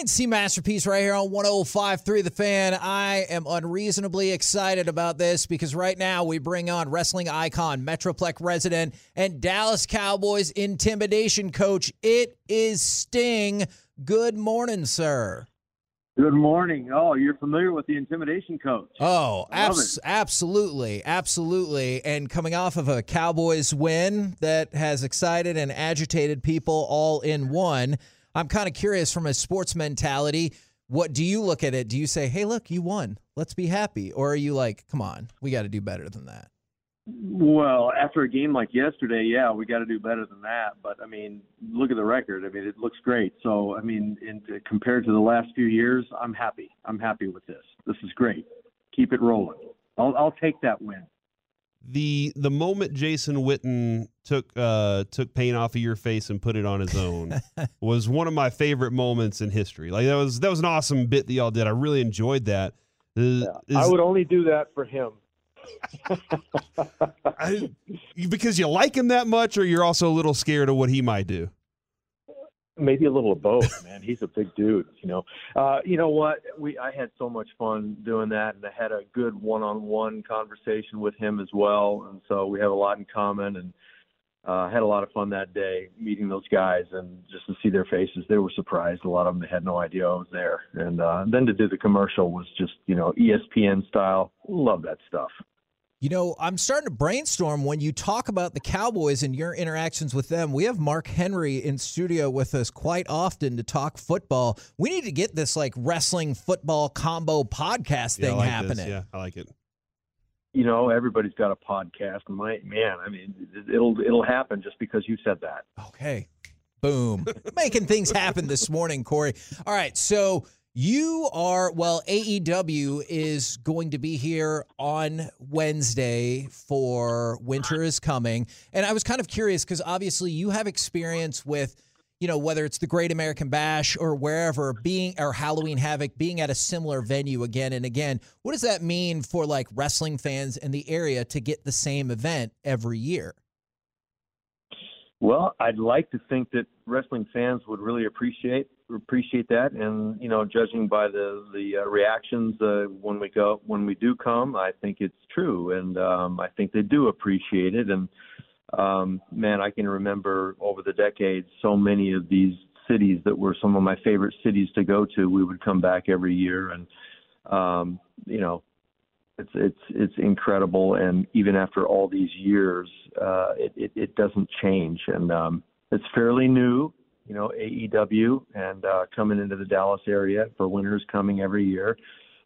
K&C Masterpiece right here on 105.3 The Fan. I am unreasonably excited about this because right now we bring on wrestling icon, Metroplex resident, and Dallas Cowboys intimidation coach. It is Sting. Good morning, sir. Good morning. Oh, you're familiar with the intimidation coach. Oh, abs- absolutely. Absolutely. And coming off of a Cowboys win that has excited and agitated people all in one. I'm kind of curious from a sports mentality. What do you look at it? Do you say, "Hey, look, you won. Let's be happy," or are you like, "Come on, we got to do better than that"? Well, after a game like yesterday, yeah, we got to do better than that. But I mean, look at the record. I mean, it looks great. So I mean, in, compared to the last few years, I'm happy. I'm happy with this. This is great. Keep it rolling. I'll, I'll take that win the the moment Jason Witten took uh, took paint off of your face and put it on his own was one of my favorite moments in history. Like that was that was an awesome bit that y'all did. I really enjoyed that. Is, yeah, I would only do that for him. I, because you like him that much, or you're also a little scared of what he might do maybe a little of both, man. He's a big dude, you know. Uh, you know what? We I had so much fun doing that, and I had a good one-on-one conversation with him as well, and so we have a lot in common, and uh, had a lot of fun that day meeting those guys, and just to see their faces, they were surprised. A lot of them had no idea I was there, and uh, then to do the commercial was just you know ESPN style. Love that stuff. You know, I'm starting to brainstorm when you talk about the Cowboys and your interactions with them. We have Mark Henry in studio with us quite often to talk football. We need to get this like wrestling football combo podcast thing yeah, like happening. This. Yeah, I like it. You know, everybody's got a podcast. My man, I mean, it'll it'll happen just because you said that. Okay. Boom. Making things happen this morning, Corey. All right, so you are, well, AEW is going to be here on Wednesday for Winter is Coming. And I was kind of curious because obviously you have experience with, you know, whether it's the Great American Bash or wherever, being, or Halloween Havoc, being at a similar venue again and again. What does that mean for like wrestling fans in the area to get the same event every year? Well, I'd like to think that wrestling fans would really appreciate appreciate that, and you know, judging by the the uh, reactions uh, when we go when we do come, I think it's true, and um, I think they do appreciate it. And um, man, I can remember over the decades so many of these cities that were some of my favorite cities to go to. We would come back every year, and um, you know, it's it's it's incredible. And even after all these years, uh, it, it it doesn't change, and um, it's fairly new you know, AEW and uh, coming into the Dallas area for Winter's coming every year.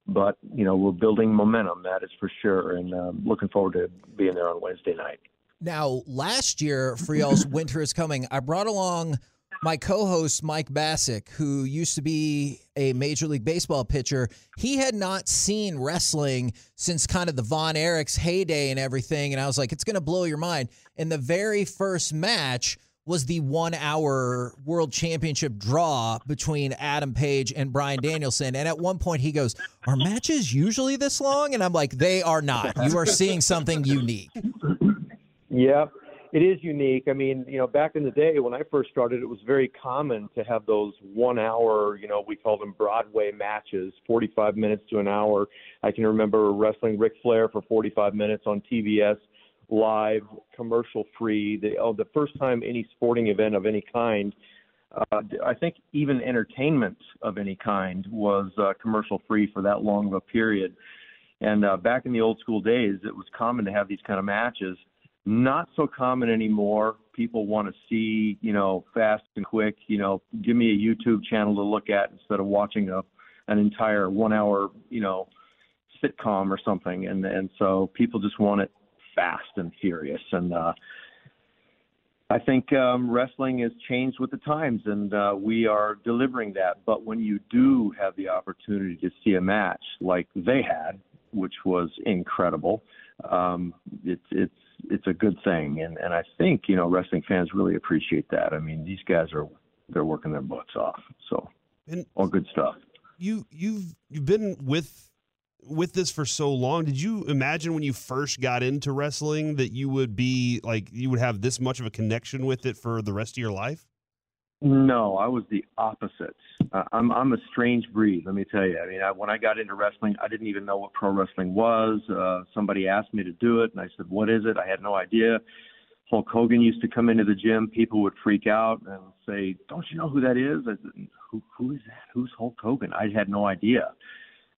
But, you know, we're building momentum, that is for sure. And um, looking forward to being there on Wednesday night. Now, last year for y'all's Winter is Coming, I brought along my co-host Mike Bacsik, who used to be a Major League Baseball pitcher, he had not seen wrestling since kind of the Von Erichs heyday and everything. And I was like, it's going to blow your mind. And the very first match, was the one hour world championship draw between Adam Page and Bryan Danielson. And at one point he goes, Are matches usually this long? And I'm like, They are not. You are seeing something unique. Yeah, it is unique. I mean, you know, back in the day when I first started, it was very common to have those one hour, you know, we called them Broadway matches, 45 minutes to an hour. I can remember wrestling Ric Flair for 45 minutes on TBS live, commercial free. The, oh, the first time any sporting event of any kind, uh, I think even entertainment of any kind was uh, commercial free for that long of a period. And uh, back in the old school days, it was common to have these kind of matches. Not so common anymore. People want to see, you know, fast and quick. You know, give me a YouTube channel to look at instead of watching a an entire one hour, you know, sitcom or something. And and so people just want it fast and furious. And uh, I think um, wrestling has changed with the times, and uh, we are delivering that. But when you do have the opportunity to see a match like they had, which was incredible, um, it's it's it's a good thing, and and I think you know wrestling fans really appreciate that. I mean, these guys are they're working their butts off, so And all good stuff. you you've you've been with with this for so long. Did you imagine when you first got into wrestling that you would be like you would have this much of a connection with it for the rest of your life? No, I was the opposite. Uh, I'm I'm a strange breed. Let me tell you. I mean, I, when I got into wrestling, I didn't even know what pro wrestling was. Uh, somebody asked me to do it, and I said, "What is it?" I had no idea. Hulk Hogan used to come into the gym. People would freak out and say, "Don't you know who that is?" I said, "Who who is that? Who's Hulk Hogan?" I had no idea.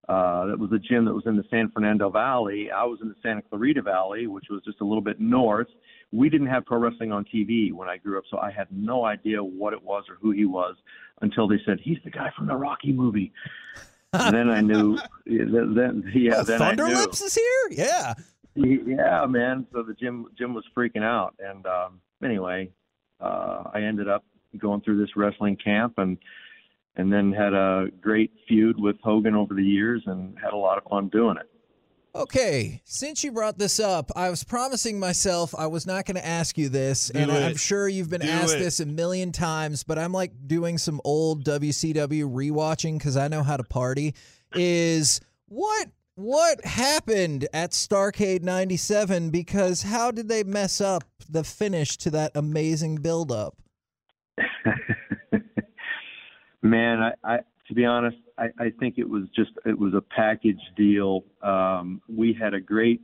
Uh, that was a gym that was in the San Fernando Valley. I was in the Santa Clarita Valley, which was just a little bit north. We didn't have pro wrestling on TV when I grew up, so I had no idea what it was or who he was until they said he's the guy from the Rocky movie. and then I knew. Then, yeah, oh, then Thunder I knew. Lips is here. Yeah. Yeah, man. So the gym Jim was freaking out, and um, anyway, uh, I ended up going through this wrestling camp and and then had a great feud with Hogan over the years and had a lot of fun doing it. Okay, since you brought this up, I was promising myself I was not going to ask you this, Do and it. I'm sure you've been Do asked it. this a million times, but I'm like doing some old WCW rewatching because I know how to party. Is what what happened at Starcade 97 because how did they mess up the finish to that amazing build-up? Man, I, I to be honest, I, I think it was just it was a package deal. Um, we had a great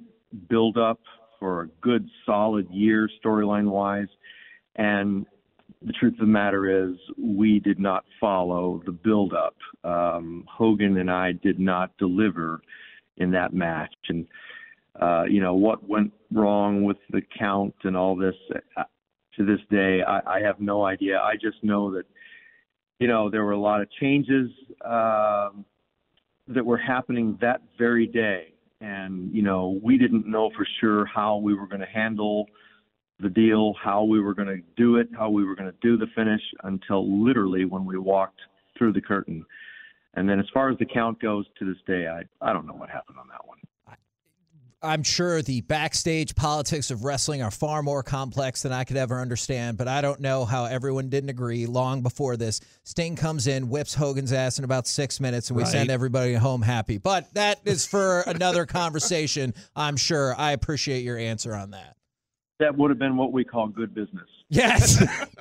build up for a good solid year storyline wise, and the truth of the matter is we did not follow the build up. Um, Hogan and I did not deliver in that match, and uh, you know what went wrong with the count and all this. Uh, to this day, I, I have no idea. I just know that you know, there were a lot of changes um, that were happening that very day. And, you know, we didn't know for sure how we were going to handle the deal, how we were going to do it, how we were going to do the finish until literally when we walked through the curtain. And then as far as the count goes to this day, I, I don't know what happened on that one. I'm sure the backstage politics of wrestling are far more complex than I could ever understand, but I don't know how everyone didn't agree long before this. Sting comes in, whips Hogan's ass in about six minutes, and we Right. send everybody home happy. But that is for another conversation, I'm sure. I appreciate your answer on that. That would have been what we call good business. Yes.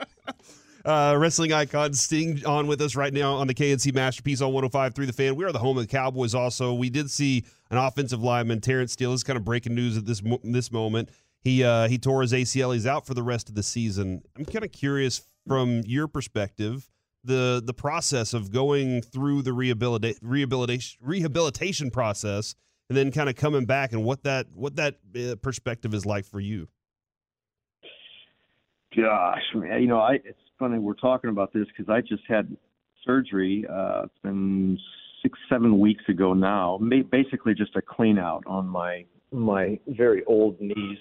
Uh, wrestling icon Sting on with us right now on the KNC Masterpiece on 105 through the fan. We are the home of the Cowboys. Also, we did see an offensive lineman, Terence Steele. Is kind of breaking news at this this moment. He uh, he tore his ACL. He's out for the rest of the season. I'm kind of curious from your perspective the the process of going through the rehabilita- rehabilitation rehabilitation process and then kind of coming back and what that what that uh, perspective is like for you. Gosh, man, you know, I it's funny we're talking about this because I just had surgery. Uh, it's been six, seven weeks ago now. Basically, just a clean out on my my very old knees.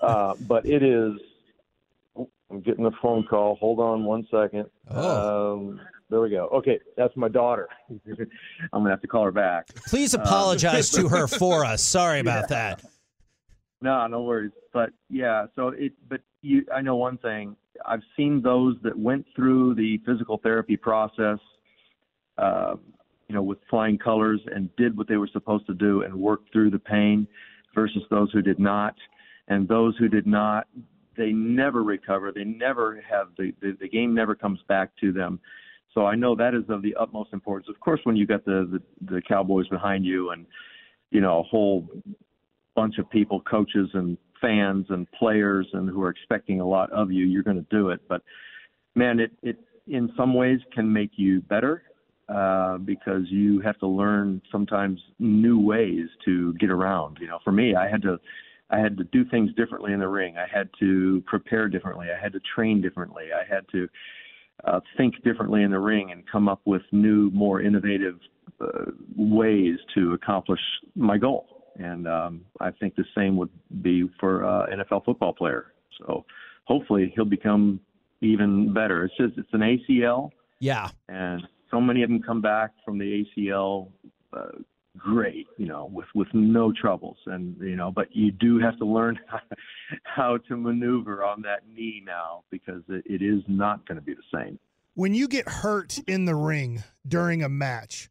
Uh, but it is. oh, I'm getting a phone call. Hold on one second. Oh. Um, there we go. Okay, that's my daughter. I'm gonna have to call her back. Please apologize to her for us. Sorry about that. No, no worries. But yeah, so it. But you, I know one thing. I've seen those that went through the physical therapy process, uh, you know, with flying colors and did what they were supposed to do and worked through the pain, versus those who did not. And those who did not, they never recover. They never have the the, the game never comes back to them. So I know that is of the utmost importance. Of course, when you got the the, the Cowboys behind you and you know a whole bunch of people, coaches and fans and players, and who are expecting a lot of you, you're going to do it. But man, it it in some ways can make you better uh, because you have to learn sometimes new ways to get around. You know, for me, I had to I had to do things differently in the ring. I had to prepare differently. I had to train differently. I had to uh, think differently in the ring and come up with new, more innovative uh, ways to accomplish my goal. And um, I think the same would be for uh, NFL football player. So hopefully he'll become even better. It's just it's an ACL. Yeah. And so many of them come back from the ACL uh, great, you know, with with no troubles, and you know, but you do have to learn how to maneuver on that knee now because it, it is not going to be the same. When you get hurt in the ring during a match,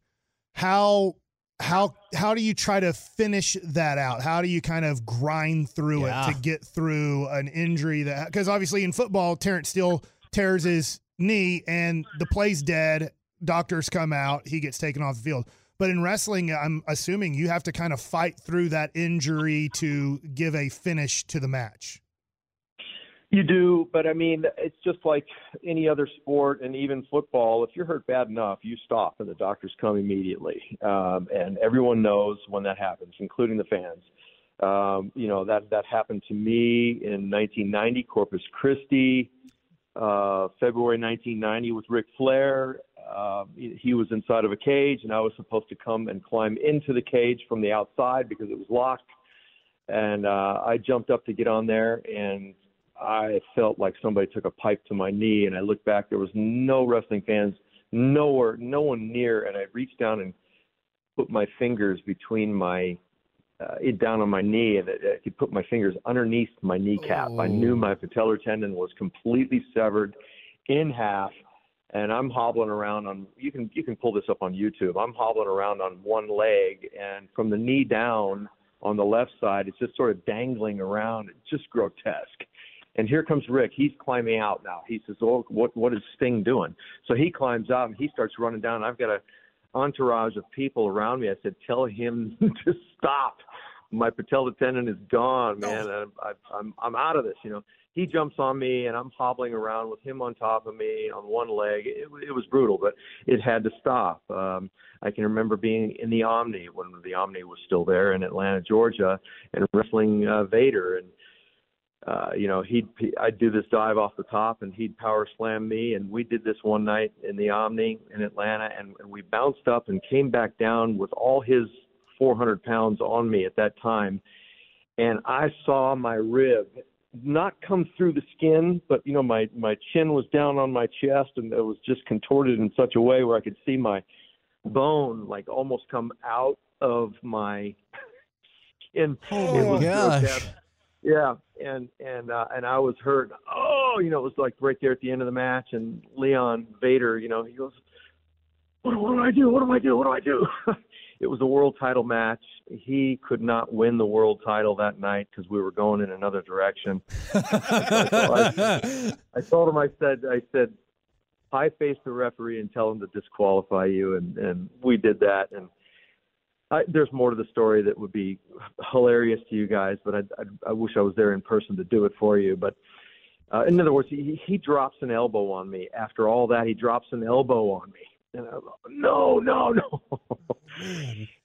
how how how do you try to finish that out? How do you kind of grind through Yeah. it to get through an injury that because obviously in football, Terence Steele tears his knee and the play's dead. Doctors come out, he gets taken off the field. But in wrestling, I'm assuming you have to kind of fight through that injury to give a finish to the match. You do, but I mean, it's just like any other sport and even football. If you're hurt bad enough, you stop and the doctors come immediately. Um, and everyone knows when that happens, including the fans. Um, you know, that, that happened to me in 1990, Corpus Christi, uh, February 1990 with Ric Flair. Uh, he was inside of a cage, and I was supposed to come and climb into the cage from the outside because it was locked. And uh, I jumped up to get on there, and I felt like somebody took a pipe to my knee. And I looked back; there was no wrestling fans, nowhere, no one near. And I reached down and put my fingers between my uh, it down on my knee, and I could put my fingers underneath my kneecap. I knew my patellar tendon was completely severed in half and I'm hobbling around on you can you can pull this up on YouTube. I'm hobbling around on one leg and from the knee down on the left side it's just sort of dangling around. It's just grotesque. And here comes Rick. He's climbing out now. He says, "Oh, what what is Sting doing?" So he climbs out and he starts running down. I've got a entourage of people around me. I said, "Tell him to stop. My patella tendon is gone, man. I'm I'm I'm out of this." You know he jumps on me and I'm hobbling around with him on top of me on one leg. It, it was brutal, but it had to stop. Um, I can remember being in the Omni when the Omni was still there in Atlanta, Georgia, and wrestling uh, Vader. And uh, you know, he'd he, I'd do this dive off the top, and he'd power slam me. And we did this one night in the Omni in Atlanta, and, and we bounced up and came back down with all his 400 pounds on me at that time. And I saw my rib not come through the skin, but you know my my chin was down on my chest and it was just contorted in such a way where I could see my bone like almost come out of my skin. Oh my gosh. Yeah, and and uh, and I was hurt. Oh, you know, it was like right there at the end of the match, and Leon Vader, you know, he goes, "What, what do I do? What do I do? What do I do?" it was a world title match. He could not win the world title that night because we were going in another direction. I, I told him, I said, I said, I face the referee and tell him to disqualify you, and and we did that. And I, there's more to the story that would be hilarious to you guys, but I, I, I wish I was there in person to do it for you. But uh, in other words, he, he drops an elbow on me. After all that, he drops an elbow on me. And I'm like, no, no, no.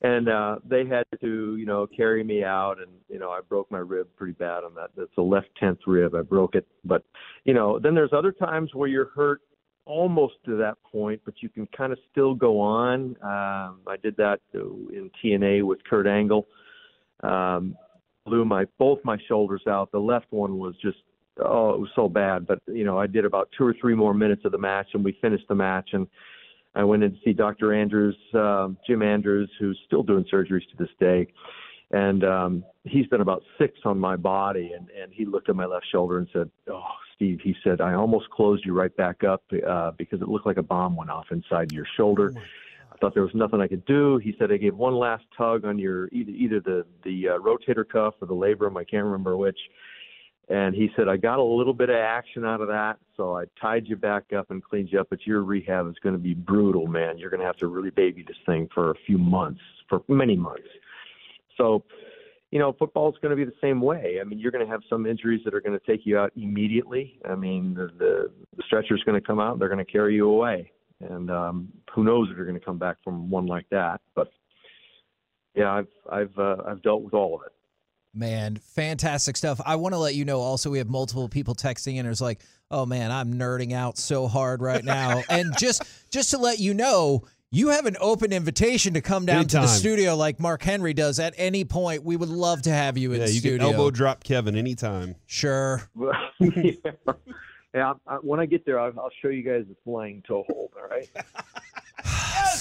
and uh, they had to, you know, carry me out, and you know, I broke my rib pretty bad on that. That's the left tenth rib. I broke it, but you know, then there's other times where you're hurt almost to that point, but you can kind of still go on. Um, I did that in TNA with Kurt Angle. Um, blew my both my shoulders out. The left one was just oh, it was so bad. But you know, I did about two or three more minutes of the match, and we finished the match. And I went in to see Dr. Andrews, um, Jim Andrews, who's still doing surgeries to this day. And um, he's done about six on my body, and, and he looked at my left shoulder and said, "Oh, Steve," he said, "I almost closed you right back up uh, because it looked like a bomb went off inside your shoulder." I thought there was nothing I could do. He said I gave one last tug on your either either the the uh, rotator cuff or the labrum. I can't remember which. And he said I got a little bit of action out of that, so I tied you back up and cleaned you up. But your rehab is going to be brutal, man. You're going to have to really baby this thing for a few months, for many months. So, you know, football is going to be the same way. I mean, you're going to have some injuries that are going to take you out immediately. I mean, the the, the stretcher is going to come out, they're going to carry you away, and um, who knows if you're going to come back from one like that. But yeah, I've I've uh, I've dealt with all of it. Man, fantastic stuff. I want to let you know also we have multiple people texting in. It's like, oh man, I'm nerding out so hard right now. and just just to let you know, you have an open invitation to come down to the studio like Mark Henry does at any point. We would love to have you in Yeah, you studio. can elbow drop Kevin anytime. Sure. yeah. yeah I, when I get there, I'll, I'll show you guys the flying toe hold. All right.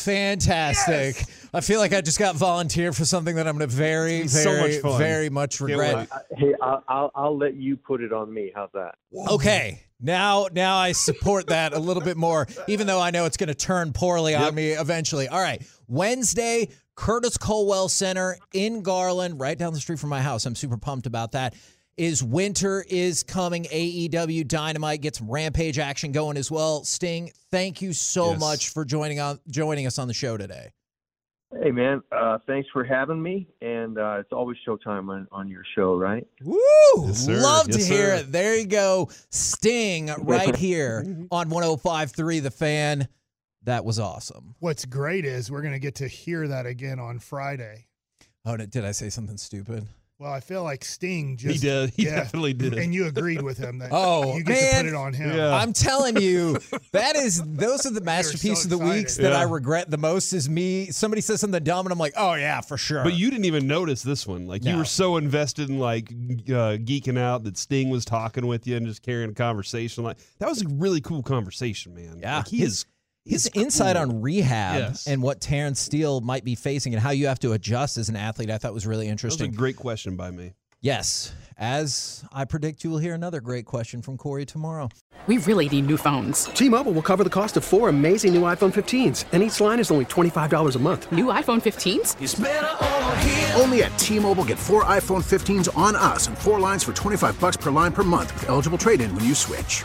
Fantastic. I feel like I just got volunteered for something that I'm going to very, It's so very, much very much regret. hey, I'll, I'll I'll let you put it on me. How's that? Okay. Now now I support that a little bit more, even though I know it's gonna turn poorly on me eventually. All right. Wednesday, Curtis Culwell Center in Garland, right down the street from my house. I'm super pumped about that. Is winter is coming. AEW Dynamite get some rampage action going as well. Sting, thank you so Yes. much for joining on joining us on the show today. Hey man, uh, thanks for having me, and uh, it's always showtime on, on your show, right? Woo! Yes, sir. Love to Yes, hear it. There you go. Sting right here on 1053 The Fan. That was awesome. What's great is we're going to get to hear that again on Friday. Oh, did did I say something stupid? Well, I feel like Sting just he just did. He yeah. definitely did. and you agreed with him that Oh, you get man. to put it on him. Yeah. I'm telling you, that is those are the masterpiece of the excited. weeks that I regret the most. Is me somebody says something dumb and I'm like, oh yeah, for sure. But you didn't even notice this one. Like you were so invested in like uh, geeking out that Sting was talking with you and just carrying a conversation. Like that was a really cool conversation, man. Yeah. like, he His- is. His he's insight on rehab Yes. and what Terence Steele might be facing and how you have to adjust as an athlete, I thought was really That was a interesting. great question by me. yes, as I predict, you will hear another great question from Corey tomorrow. We really need new phones. T-Mobile will cover the cost of four amazing new iPhone 15s, and each line is only $25 a month. New iPhone 15s? Only at T-Mobile, get four iPhone 15s on us and four lines for 25 bucks per line per month with eligible trade-in when you switch.